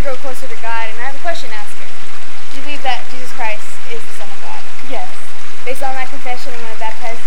closer to God, and I have a question to ask her. Do you believe that Jesus Christ is the Son of God? Yes. Based on that confession, I'm going to baptize